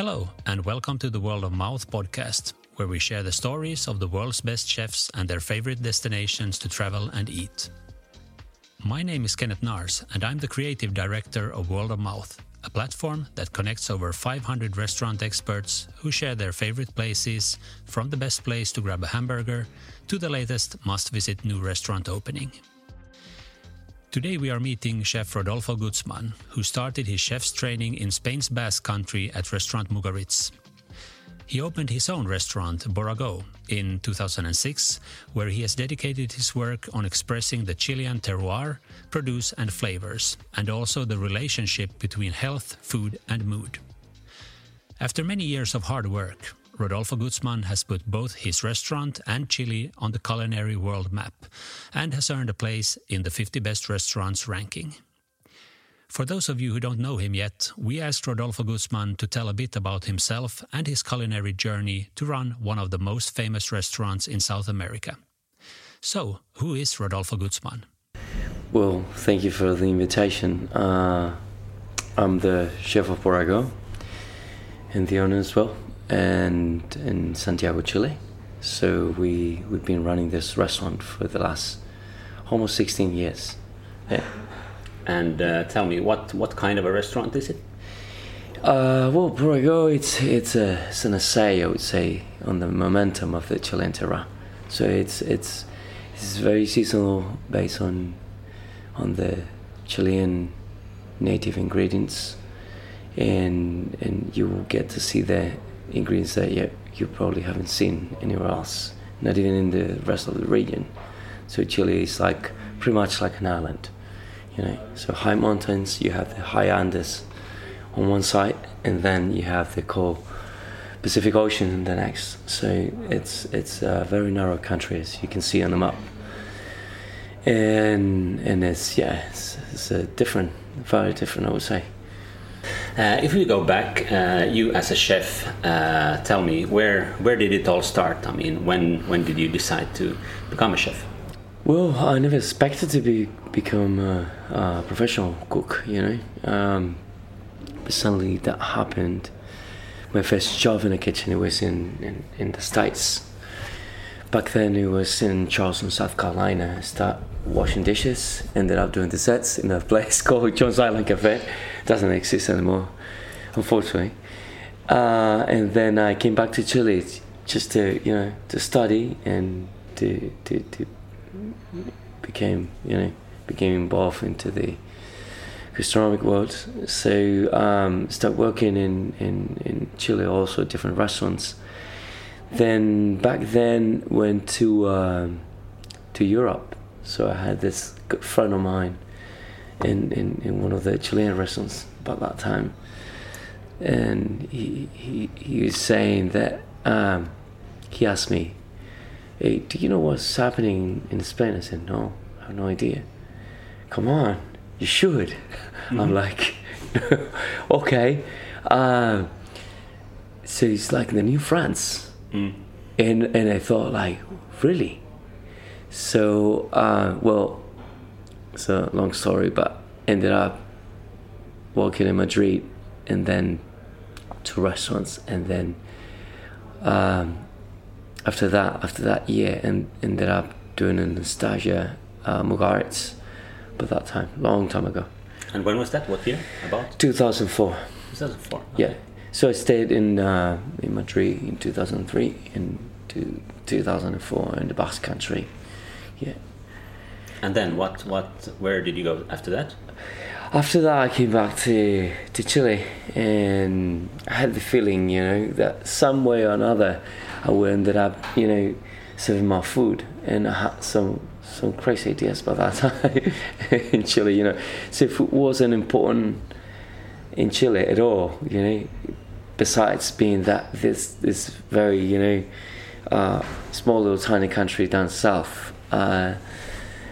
Hello, and welcome to the World of Mouth podcast, where we share the stories of the world's best chefs and their favorite destinations to travel and eat. My name is Kenneth Nars, and I'm the creative director of World of Mouth, a platform that connects over 500 restaurant experts who share their favorite places, from the best place to grab a hamburger to the latest must visit new restaurant opening. Today we are meeting chef Rodolfo Guzman, who started his chef's training in Spain's Basque Country at restaurant Mugaritz. He opened his own restaurant, Borago, in 2006, where he has dedicated his work on expressing the Chilean terroir, produce, and flavors, and also the relationship between health, food, and mood. After many years of hard work, Rodolfo Guzman has put both his restaurant and Chile on the culinary world map and has earned a place in the 50 best restaurants ranking. For those of you who don't know him yet, we asked Rodolfo Guzman to tell a bit about himself and his culinary journey to run one of the most famous restaurants in South America. So, who is Rodolfo Guzman? Well, thank you for the invitation. Uh, I'm the chef of Borago and the owner as well and in Santiago, Chile. So we we've been running this restaurant for the last almost 16 years. Yeah. And uh, tell me, what what kind of a restaurant is it? Uh, well, Borago, it's it's a it's an essay, I would say, on the momentum of the Chilean terroir. So it's it's it's very seasonal, based on on the Chilean native ingredients, and and you will get to see the ingredients that you, you probably haven't seen anywhere else, not even in the rest of the region. So Chile is like pretty much like an island, you know. So high mountains, you have the high Andes on one side, and then you have the cold Pacific Ocean in the next. So it's it's a very narrow country, as you can see on the map. And and it's yeah, it's, it's a different, very different, I would say. Uh, if we go back, uh, you as a chef, uh, tell me where where did it all start? I mean, when when did you decide to become a chef? Well, I never expected to be become a, a professional cook. You know, um, but suddenly that happened. My first job in the kitchen it was in, in, in the states. Back then it was in Charleston, South Carolina. I started washing dishes, ended up doing desserts in a place called Jones Island Cafe doesn't exist anymore, unfortunately. Uh, and then I came back to Chile just to you know to study and to to, to became you know became involved into the gastronomic world. So um, started working in, in, in Chile also different restaurants. Then back then went to um, to Europe. So I had this good friend of mine in, in, in one of the Chilean restaurants about that time. And he, he, he was saying that um, he asked me, Hey, do you know what's happening in Spain? I said, No, I have no idea. Come on, you should. Mm-hmm. I'm like, Okay. Uh, so it's like the new France. Mm. And, and I thought, like, really? So, uh, well, it's a long story, but ended up working in Madrid and then to restaurants and then um, after that after that year and ended up doing an Anastasia uh, Mugaritz but that time long time ago and when was that what year about 2004 2004 okay. yeah so I stayed in uh, in Madrid in 2003 and to 2004 in the Basque country yeah and then what? What? Where did you go after that? After that, I came back to to Chile, and I had the feeling, you know, that some way or another, I would ended up, you know, serving my food, and I had some some crazy ideas by that time in Chile, you know. So food wasn't important in Chile at all, you know. Besides being that this this very, you know, uh, small little tiny country down south. Uh,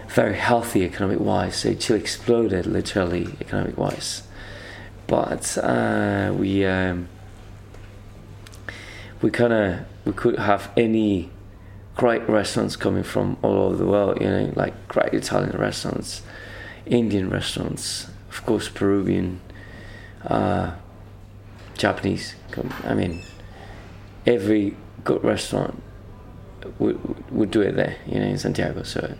very healthy economic wise. So Chile exploded literally economic wise, but uh, we um, we kind of we could have any great restaurants coming from all over the world. You know, like great Italian restaurants, Indian restaurants, of course Peruvian. Japanese. I mean, every good restaurant would would do it there, you know, in Santiago. So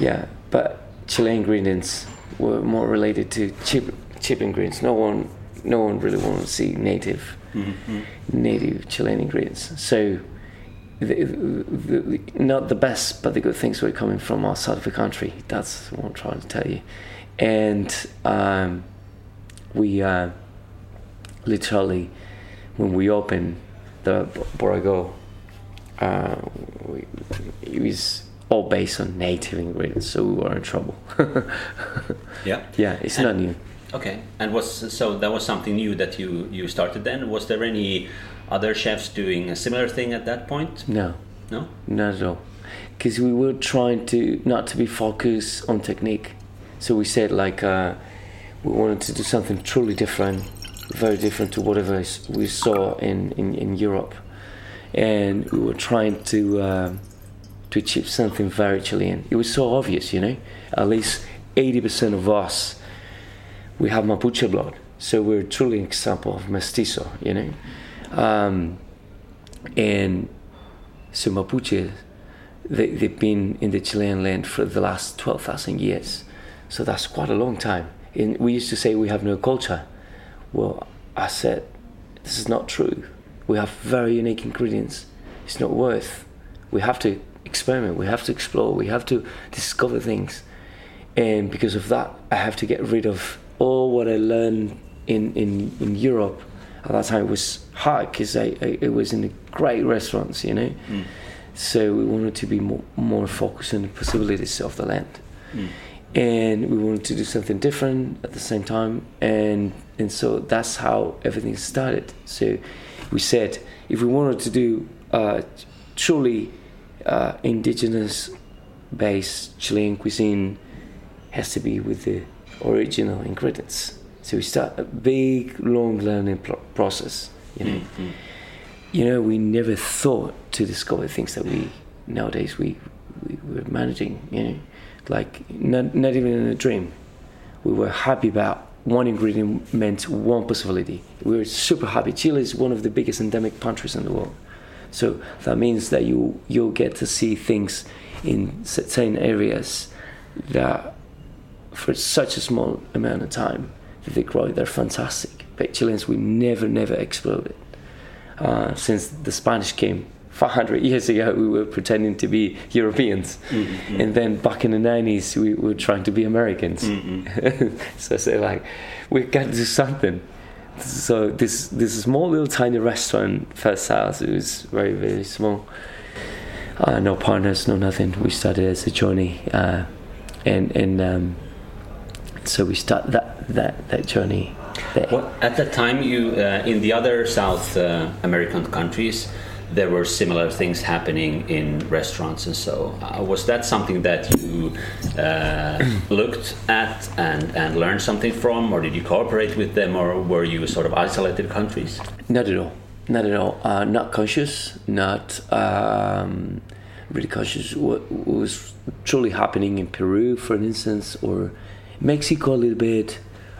yeah, but Chilean ingredients were more related to cheap cheap ingredients. No one no one really wanted to see native Mm-hmm. native Chilean ingredients. So the, the, not the best, but the good things were coming from outside of the country. That's what I'm trying to tell you. And um, we uh, literally, when we opened the Borago, uh, we, it was all based on native ingredients, so we were in trouble. Yeah. yeah, it's And- not new. Okay. And was so that was something new that you you started then. Was there any other chefs doing a similar thing at that point? No. No. Not at all. Because we were trying to not to be focused on technique. So we said like uh, we wanted to do something truly different, very different to whatever we saw in, in, in Europe, and we were trying to uh, to achieve something very Chilean. It was so obvious, you know. At least eighty percent of us we have Mapuche blood, so we're truly an example of mestizo, you know. Um, and so Mapuche, they, they've been in the Chilean land for the last 12,000 years. So that's quite a long time. And we used to say we have no culture. Well, I said, this is not true. We have very unique ingredients. It's not worth. We have to experiment. We have to explore. We have to discover things. And because of that, I have to get rid of all what I learned in, in, in Europe. At that time, it was hard because I, I, it was in the great restaurants, you know. Mm. So we wanted to be more, more focused on the possibilities of the land, mm. And we wanted to do something different at the same time, and and so that's how everything started. So we said if we wanted to do uh, truly uh, indigenous based Chilean cuisine, has to be with the original ingredients. So we start a big, long learning pro- process. You know, you know, we never thought to discover things that we nowadays we we were managing. You know, like not not even in a dream. We were happy about one ingredient meant one possibility. We were super happy. Chile is one of the biggest endemic countries in the world. So that means that you you'll get to see things in certain areas that for such a small amount of time that they grow, they're fantastic. But Chileans, we never, never exploded. Uh, since the Spanish came 500 years ago, we were pretending to be Europeans. And then back in the 90s, we were trying to be Americans. so I say, like, we got to do something. So this this small little tiny restaurant first house, it was very, very small. Uh, no partners, no nothing. We started as a journey. Uh, and and um, so we start that that that journey. Well, at that time, you uh, in the other South uh, American countries, there were similar things happening in restaurants and so. Uh, was that something that you uh, looked at and, and learned something from, or did you cooperate with them, or were you sort of isolated countries? Not at all. Not at all. Uh, not conscious. Not um, really conscious. What was truly happening in Peru, for instance, or Mexico a little bit.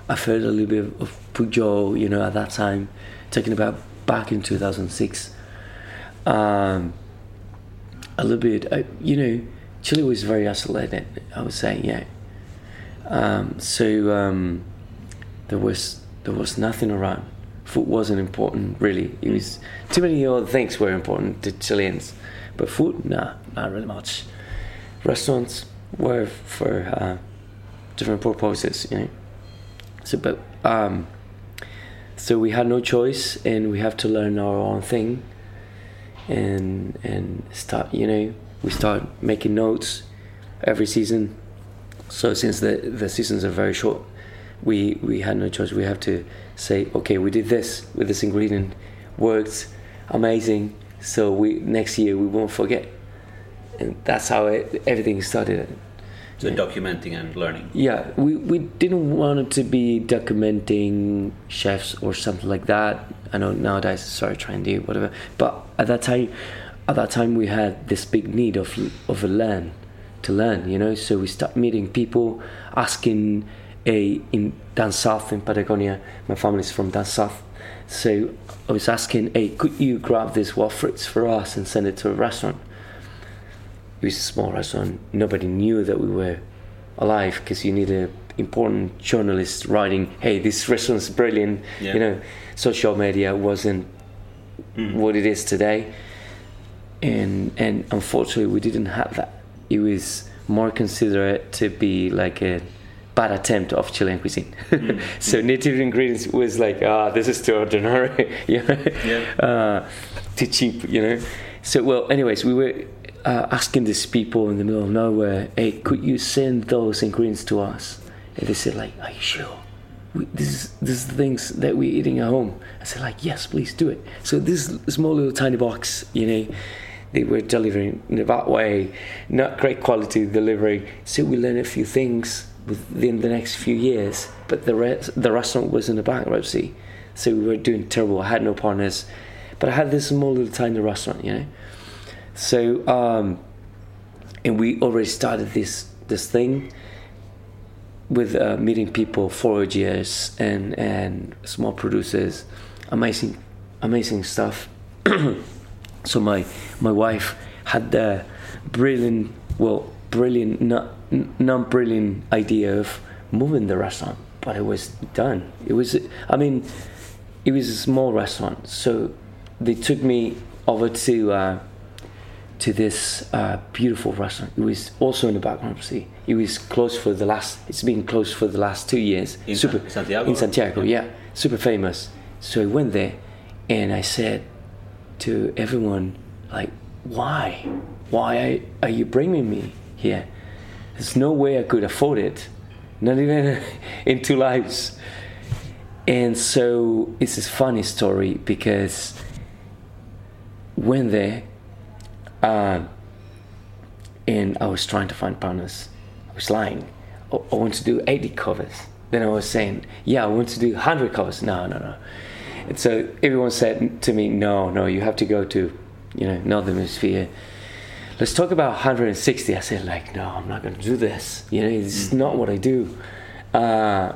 I felt a little bit of Puyo, you know, at that time, talking about back in 2006. Um, a little bit, uh, you know, Chile was very isolated, I would say, yeah. Um, so um, there was there was nothing around. Food wasn't important, really. It was too many other things were important to Chileans, but food, nah, not really much. Restaurants were for uh, different purposes, you know. So, but um, so we had no choice, and we have to learn our own thing, and and start, you know, we start making notes every season. So since the the seasons are very short, we we had no choice. We have to say, okay, we did this with this ingredient, worked, amazing. So we next year we won't forget, and that's how it, everything started. So documenting and learning. Yeah, we, we didn't want it to be documenting chefs or something like that. I know nowadays, sorry, trendy, whatever. But at that time, at that time, we had this big need of of a learn, to learn, you know. So we start meeting people, asking, a in down south in Patagonia. My family's from down south. So I was asking, hey, could you grab this waffles for us and send it to a restaurant? It was a small restaurant. Nobody knew that we were alive because you need a important journalist writing, hey, this restaurant's brilliant. Yeah. You know, social media wasn't Mm. what it is today. And and unfortunately we didn't have that. It was more considered to be like a bad attempt of Chilean cuisine. so native ingredients was like, ah, this is too ordinary, you know, Yeah. uh, too cheap, you know. So well, anyways, we were uh, asking these people in the middle of nowhere, hey, could you send those ingredients to us? And they said like, are you sure? We, this is this is the things that we're eating at home. I said like, yes, please do it. So this small little tiny box, you know, they were delivering in that way, not great quality delivery. So we learned a few things within the next few years. But the rest, the restaurant was in a bankruptcy, so we were doing terrible. I had no partners, but I had this small little tiny restaurant, you know. So um, and we already started this this thing with uh, meeting people, foragers and and small producers, amazing, amazing stuff. so my my wife had the brilliant, well, brilliant, not non brilliant idea of moving the restaurant, but it was done. It was, I mean, it was a small restaurant, so they took me over to. Uh, to this uh, beautiful restaurant. It was also in the bankruptcy. It was closed for the last. It's been closed for the last two years. In San- Santiago? In Santiago, yeah, super famous. So I went there, and I said to everyone, like, why, why are you bringing me here? There's no way I could afford it, not even in two lives. And so it's a funny story because went there um, and I was trying to find partners. I was lying. I, I want to do 80 covers. Then I was saying, yeah, I want to do 100 covers. No, no, no. And so everyone said to me, no, no, you have to go to, you know, Northern Hemisphere. Let's talk about 160. I said, like, no, I'm not going to do this. You know, this is not what I do. Uh,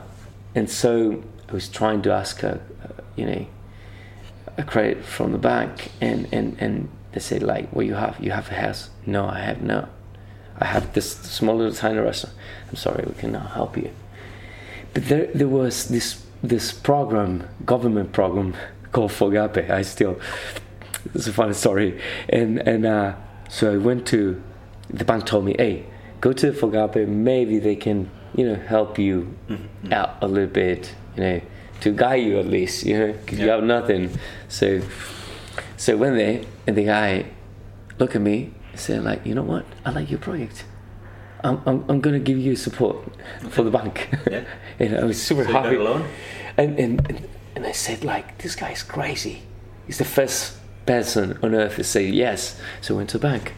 and so I was trying to ask a, you know, a credit from the bank, and and and they say like, "What you have? You have a house?" No, I have not. I have this small little tiny restaurant. I'm sorry, we cannot help you. But there, there was this this program, government program called Fogape. I still, it's a funny story. And and uh, so I went to, the bank told me, hey, go to Fogape. Maybe they can, you know, help you out a little bit, you know, to guide you at least, you know, because you have nothing. So, so when they there, and the guy looked at me and said, like, you know what? I like your project. I'm, I'm, I'm going to give you support for the bank. Yeah. and I was super So happy. And, and, and, and I said, like, this guy's crazy. He's the first person on earth to say yes. So I went to the bank.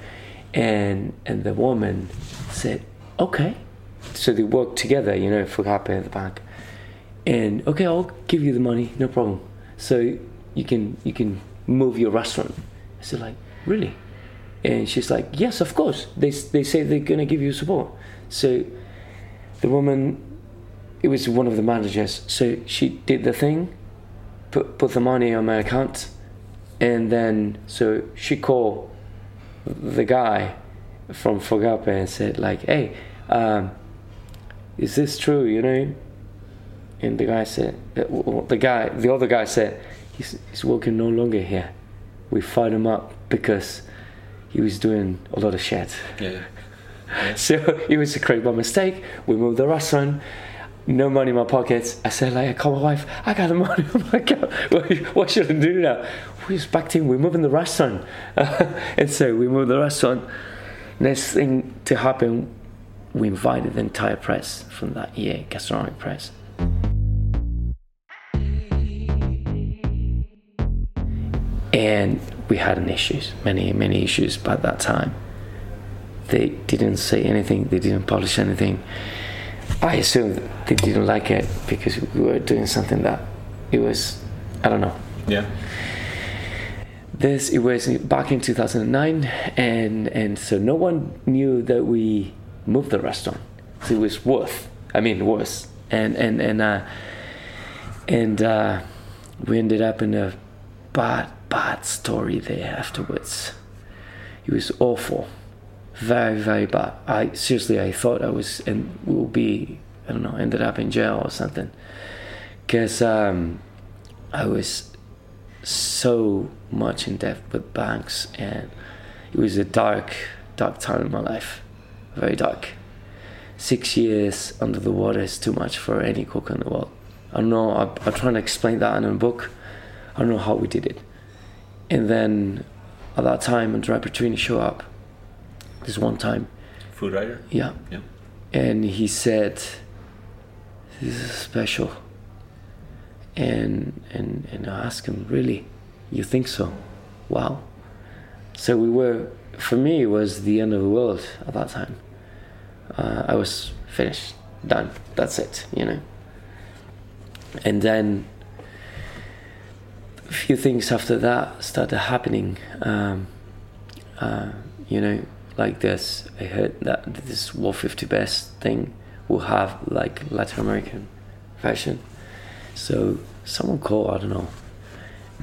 And, and the woman said, okay. So they worked together, you know, Fogape at the bank. And okay, I'll give you the money, no problem. So you can you can move your restaurant. I said like, really? And she's like, yes, of course. They they say they're gonna give you support. So the woman, it was one of the managers. So she did the thing, put put the money on my account, and then so she called the guy from Fogape and said like, hey, um, is this true? You know? And the guy said, uh, the guy, the other guy said, he's, he's working no longer here. We fired him up because he was doing a lot of shit. Yeah. So it was a great by mistake. We moved the restaurant. No money in my pockets. I said, like, I called my wife. I got the money. Oh my god, what, what should I do now? We just backed in. We're moving the restaurant, and so we moved the restaurant. Next thing to happen, we invited the entire press from that year, gastronomic press. And we had an issues, many, many issues by that time. They didn't say anything, they didn't publish anything. I assume they didn't like it because we were doing something that it was, I don't know. Yeah. This it was back in 2009, and and so no one knew that we moved the restaurant. So it was worth, I mean, worse, and and and uh, and uh, we ended up in a bad, bad story there afterwards. It was awful, very, very bad. I seriously, I thought I was and will be, I don't know, ended up in jail or something, because um, I was so much in debt with banks, and it was a dark, dark time in my life, very dark. Six years under the water is too much for any cook in the world. I don't know. I, I'm trying to explain that in a book. I don't know how we did it. And then at that time, Andrea Petrini showed up. This one time, Food writer. yeah, Yeah. and he said, "This is special." And and and I asked him, "Really, you think so? Wow." So we were. For me, it was the end of the world at that time. Uh, I was finished, done. That's it, you know. And then few things after that started happening. Um, uh, you know, like this. I heard that this World 50 Best thing will have like Latin American version. So someone called, I don't know,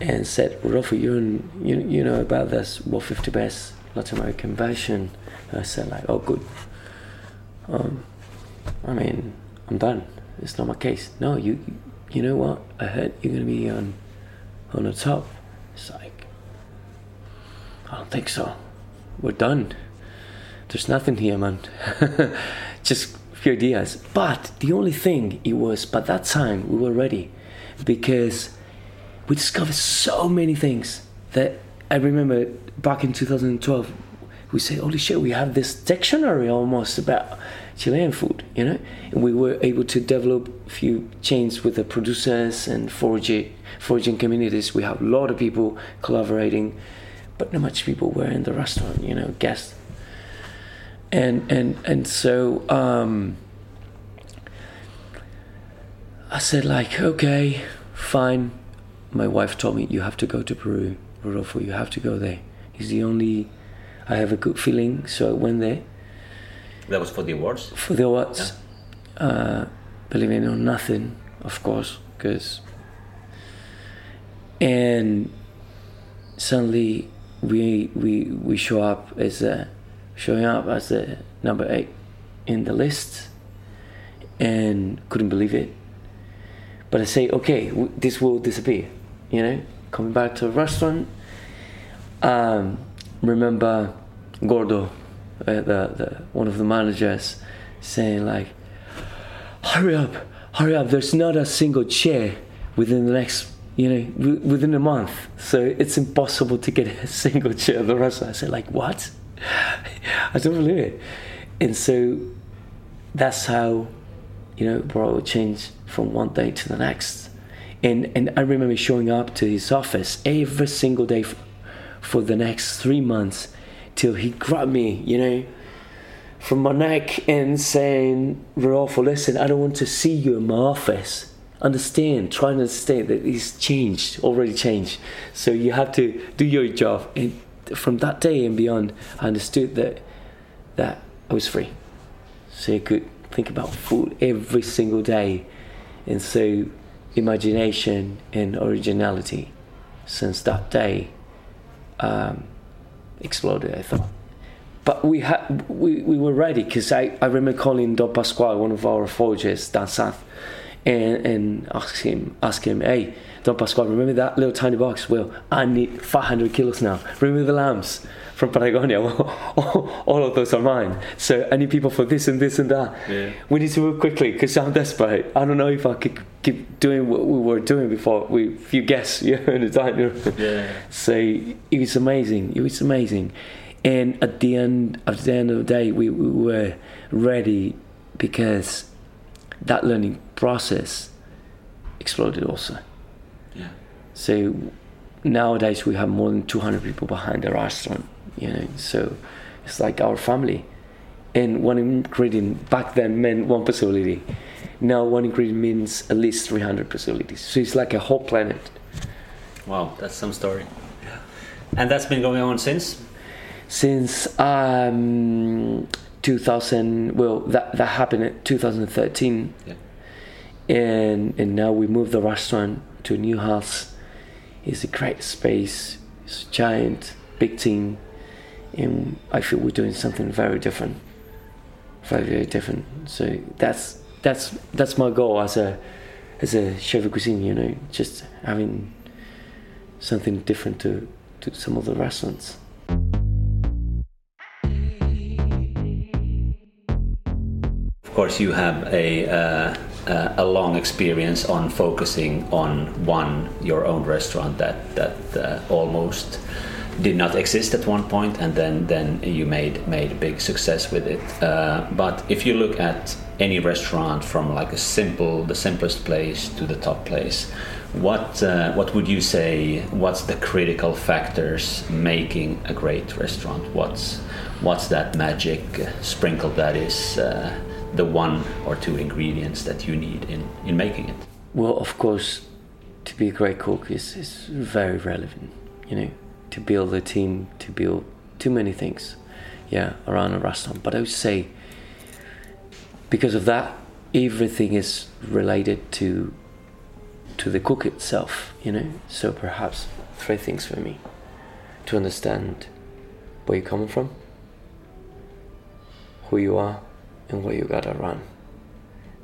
and said, Rodolfo, in, you, you know about this World 50 Best Latin American version. And I said like, oh good. Um, I mean, I'm done. It's not my case. No, you, you know what? I heard you're gonna be on, on the top. It's like, I don't think so. We're done. There's nothing here, man. Just few ideas. But the only thing it was, by that time we were ready, because we discovered so many things that I remember back in 2012. We said, "Holy shit, we have this dictionary almost about Chilean food," you know, and we were able to develop a few chains with the producers and foraging, foraging communities. We have a lot of people collaborating, but not much people were in the restaurant, you know, guests. And and and so um, I said, like, okay, fine. My wife told me you have to go to Peru, Rodolfo. You have to go there. It's the only. I have a good feeling, so I went there That was for the awards. for the awards. Uh, believing in nothing, of course, because. And suddenly we we we show up as a showing up as the number eight in the list, and couldn't believe it. But I say, okay, w- this will disappear. You know, coming back to the restaurant. Um, remember Gordo, uh, the, the one of the managers, saying like, "Hurry up, hurry up! There's not a single chair within the next, you know, w- within a month. So it's impossible to get a single chair at the restaurant." I said, "Like what? I don't believe it." And so that's how, you know, brought a change from one day to the next. And and I remember showing up to his office every single day f- for the next three months till he grabbed me, you know, from my neck and saying, Rodolfo, listen, I don't want to see you in my office. Understand, try and understand that he's changed, already changed. So you have to do your job. And from that day and beyond, I understood that that I was free. So you could think about food every single day. And so imagination and originality since that day um, exploded, I thought. But we had we, we were ready because I, I remember calling Don Pascual, one of our foragers down south, and and ask him ask him, hey, Don Pascual, remember that little tiny box? Well, I need 500 kilos now. Remember the lambs from Patagonia? Well, all of those are mine. So I need people for this and this and that. Yeah. We need to move quickly because I'm desperate. I don't know if I could keep doing what we were doing before. We few guests, you know, in the dining room. Yeah. So it was amazing. It was amazing. And at the end, at the end of the day, we, we were ready because that learning process exploded also. Yeah. So nowadays we have more than 200 people behind the restaurant, you know, so it's like our family. And one ingredient back then meant one facility. Now one ingredient means at least 300 facilities. So it's like a whole planet. Wow, that's some story. Yeah. And that's been going on since. since um, 2000 well that that happened in 2013 Yeah. And and now we moved the restaurant to a new house It's a great space. It's a giant, big team, and I feel we're doing something very different, very very different. So that's that's that's my goal as a as a chef de cuisine. You know, just having something different to to some of the restaurants. Of course, you have a uh, uh, a long experience on focusing on one your own restaurant that that uh, almost did not exist at one point, and then then you made made big success with it. Uh, but if you look at any restaurant from like a simple the simplest place to the top place, what uh, what would you say? What's the critical factors making a great restaurant? What's what's that magic sprinkle that is uh, the one or two ingredients that you need in in making it? Well, of course, to be a great cook is is very relevant. You know, to build a team, to build too many things, yeah, around a restaurant. But I would say because of that, everything is related to to the cook itself, you know. So perhaps three things for me to understand where you're coming from, who you are, and where you gotta run.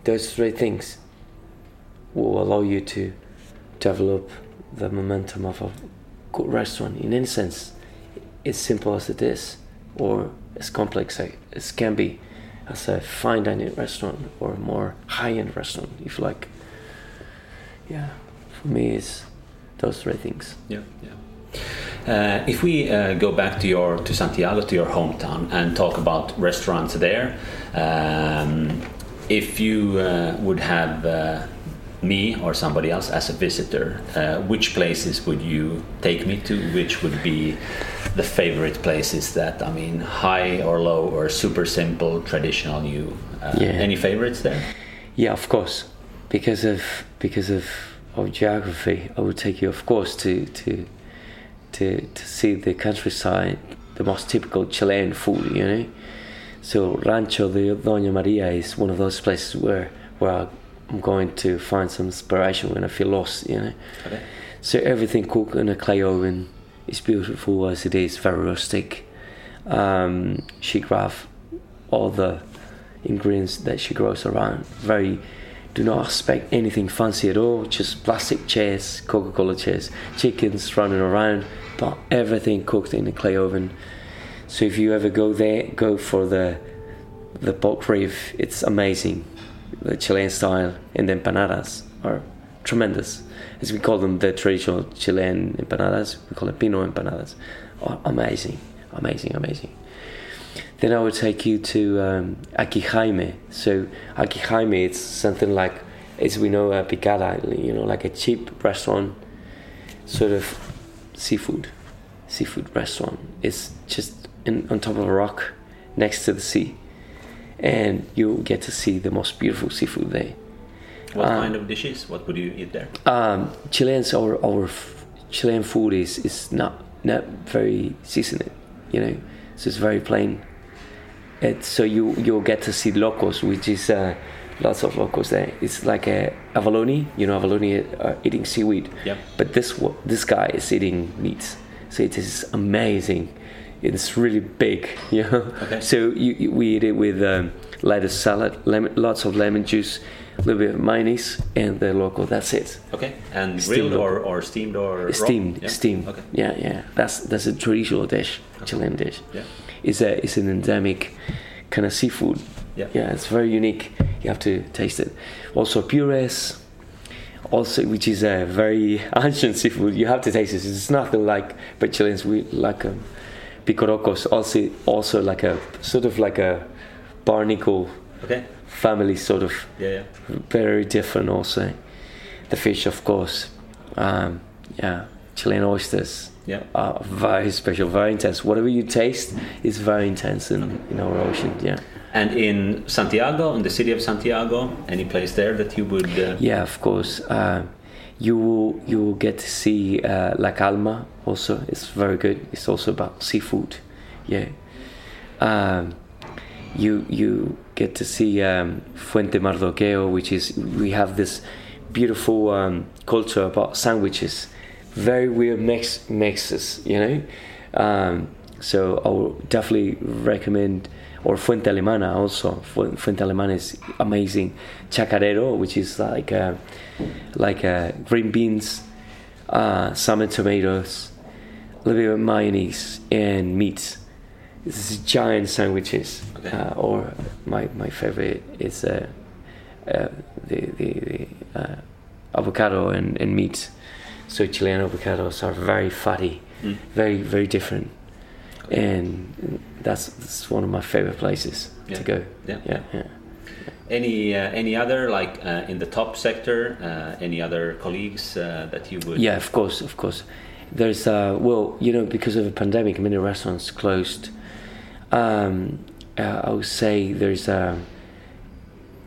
Those three things will allow you to develop the momentum of a good restaurant. In any sense, as simple as it is, or as complex as can be, as a fine dining restaurant or a more high end restaurant, if you like yeah, for me, it's those three things. Yeah, yeah. Uh, if we uh, go back to your to Santiago, to your hometown, and talk about restaurants there, um, if you uh, would have uh, me or somebody else as a visitor, uh, which places would you take me to? Which would be the favorite places that I mean, high or low or super simple, traditional? You uh, yeah. any favorites there? Yeah, of course because of because of, of geography, I would take you, of course, to to to to see the countryside, the most typical Chilean food, you know. So Rancho de Doña Maria is one of those places where where I'm going to find some inspiration when I feel lost, you know. Okay. So everything cooked in a clay oven is beautiful as it is, very rustic. Um, she grabs all the ingredients that she grows around, very do not expect anything fancy at all, just plastic chairs, Coca Cola chairs, chickens running around, but everything cooked in a clay oven. So if you ever go there, go for the the pork rib, it's amazing. The Chilean style and the empanadas are tremendous. As we call them, the traditional Chilean empanadas, we call it Pino empanadas, are amazing, amazing, amazing. Then I would take you to um, So Aquí it's something like, as we know, a picada, you know, like a cheap restaurant, sort of seafood, seafood restaurant. It's just in, on top of a rock next to the sea, and you get to see the most beautiful seafood there. What um, kind of dishes? What would you eat there? Um, Chileans, our our Chilean food is is not not very seasoned, you know, so it's very plain it, so you you'll get to see locos, which is uh, lots of locos there. It's like a abalone, you know, abalone uh, eating seaweed. Yep. But this this guy is eating meat, so it is amazing. It's really big, you know. Okay. So you, you, we eat it with um, lettuce salad, lemon, lots of lemon juice, a little bit of mayonnaise, and the loco. That's it. Okay. And grilled or, or steamed or steamed, raw? steamed. Okay. Yeah, yeah. That's that's a traditional dish. Chilean dish. Yeah is a is an endemic kind of seafood. Yeah. yeah, it's very unique. You have to taste it. Also piures, also which is a very ancient seafood. You have to taste it. It's nothing like but Chileans we like um, picorocos. Also, also like a sort of like a barnacle okay. family sort of. Yeah, yeah. Very different also. The fish, of course. Um, yeah, Chilean oysters yeah. Uh, very special, very intense. Whatever you taste is very intense in, in our ocean. Yeah. And in Santiago, in the city of Santiago, any place there that you would? Uh... Yeah, of course. Uh, you will you get to see uh, La Calma. Also, it's very good. It's also about seafood. Yeah. Um, you you get to see um, Fuente Mardoqueo, which is we have this beautiful um, culture about sandwiches very weird mix mixes, you know. Um, so I would definitely recommend or Fuente Alemana also. Fuente Alemana is amazing. Chacarero, which is like uh, like uh, green beans, uh, salmon tomatoes, a little bit of mayonnaise and meat. This is giant sandwiches. Okay. Uh, or my my favorite is uh, uh, the the, the uh, avocado and, and meat. So Chilean avocados are very fatty, Mm. very very different, and that's, that's one of my favorite places Yeah. to go. Yeah. yeah, yeah. Any uh, any other like uh, in the top sector? Uh, any other colleagues uh, that you would? Yeah, of course, of course. There's uh, well, you know, because of the pandemic, many restaurants closed. Um, uh, I would say there's a,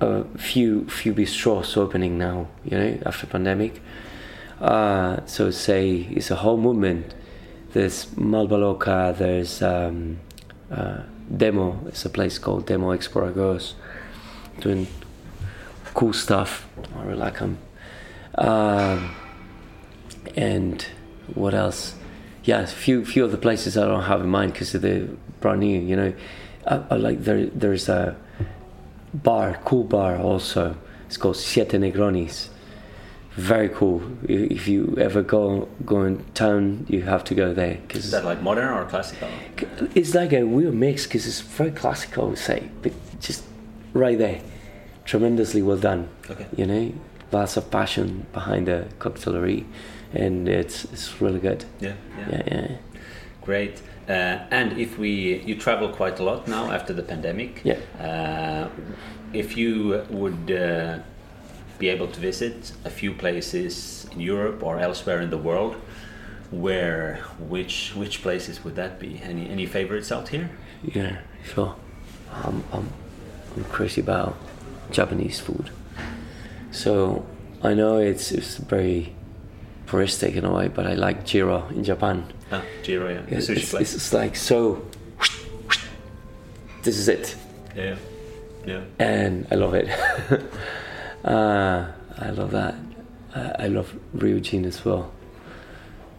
a few few bistros opening now. You know, after pandemic. Uh, so say it's a whole movement. There's Malvaloca. There's um, uh, Demo. It's a place called Demo Exporagos, doing cool stuff. I really like them. Um, and what else? Yeah, a few few of the places I don't have in mind because they're brand new. You know, I, I like there. There's a bar, cool bar also. It's called Siete Negronis. Very cool. If you ever go go in town, you have to go there Is because is that like modern or classical? it's like a weird mix because it's very classical, I would say, but just right there, tremendously well done. Okay. You know, lots of passion behind the cocktaillery, and it's it's really good. Yeah. Yeah, yeah, Great. Uh, and if we, you travel quite a lot now after the pandemic. Yeah. Uh, if you would uh, be able to visit a few places in Europe or elsewhere in the world, where, which, which places would that be? Any, any favorites out here? yeah. Sure. I'm I'm I'm crazy about Japanese food, so I know it's it's very touristic in a way, but I like Jiro in Japan. Ah, Jiro, yeah. the It's, sushi it's, place. it's like so. This is it. yeah. Yeah. and I love it. uh, I love that. I, I love RyuGin as well.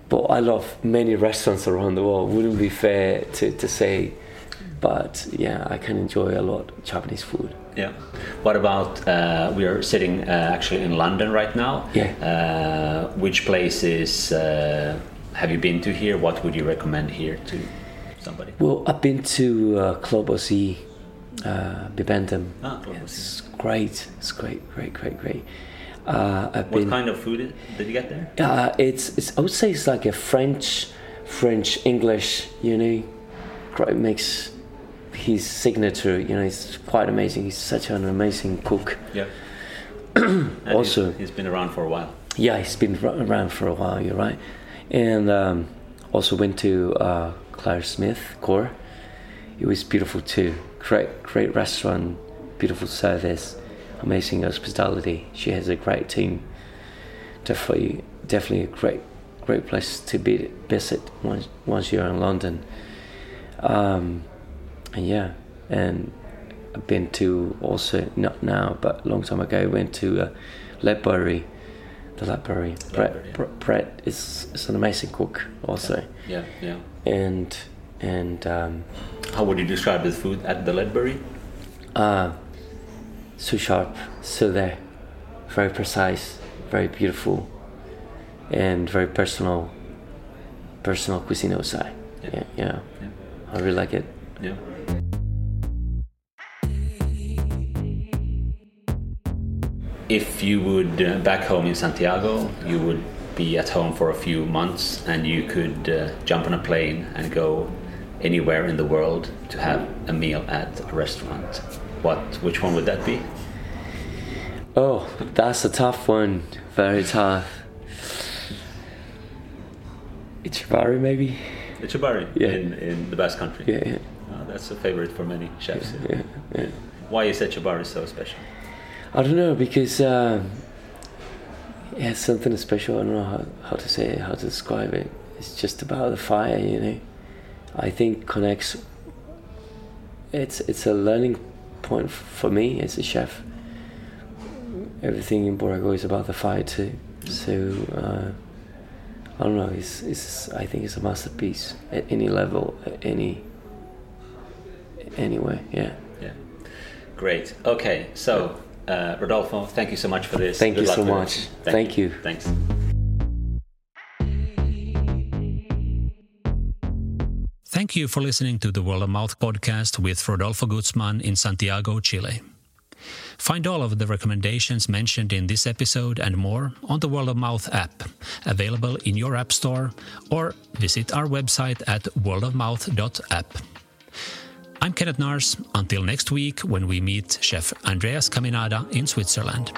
But I love many restaurants around the world. Wouldn't be fair to, to say, but yeah, I can enjoy a lot Japanese food. Yeah. What about uh, we are sitting uh, actually in London right now? Yeah. Uh, which places uh, have you been to here? What would you recommend here to somebody? Well, I've been to uh, Claude Bosi, uh, Bibendum. Ah, It's great. It's great, great, great, great. Uh, I've What been. kind of food did you get there? Uh, it's, it's I would say it's like a French, French English. You know, great makes his signature. You know, it's quite amazing. He's such an amazing cook. Yeah. Also- he's, he's been around for a while. Yeah, he's been around for a while. You're right, and um, also went to uh, Clare Smyth Core. It was beautiful too. Great, great restaurant, beautiful service, amazing hospitality. She has a great team. Definitely, definitely a great, great place to be visit once once you're in London. Um, and yeah, and I've been to also not now, but a long time ago. I Went to uh, Ledbury, the Ledbury. Brett, yeah. Brett, is, is an amazing cook also, Yeah, yeah. and and um, How would you describe the food at the Ledbury? uh, so sharp, so there, very precise, very beautiful, and very personal. Personal cuisine. Yeah. Yeah, yeah. Yeah. I really like it. Yeah. If you would uh, back home in Santiago, you would be at home for a few months, and you could uh, jump on a plane and go anywhere in the world to have a meal at a restaurant. What? Which one would that be? Oh, that's a tough one. Very tough. Etxebarri, maybe? Etxebarri Yeah. in, in the Basque Country. Yeah, yeah, Uh, that's a favorite for many chefs. yeah. yeah. Why is Etxebarri so special? I don't know because um, yeah, it's something special. I don't know how, how to say it, how to describe it. It's just about the fire, you know. I think connects. It's it's a learning point for me as a chef. Everything in Borago is about the fire too. So uh, I don't know. It's, it's I think it's a masterpiece at any level, at any anyway. Yeah. Yeah. Great. Okay. So, uh, Rodolfo, thank you so much for this. Thank Good you so much. Thank you. Thanks. Thank you for listening to the World of Mouth podcast with Rodolfo Guzman in Santiago, Chile. Find all of the recommendations mentioned in this episode and more on the World of Mouth app, available in your App Store, or visit our website at worldofmouth.app. I'm Kenneth Nars. Until next week, when we meet Chef Andreas Caminada in Switzerland.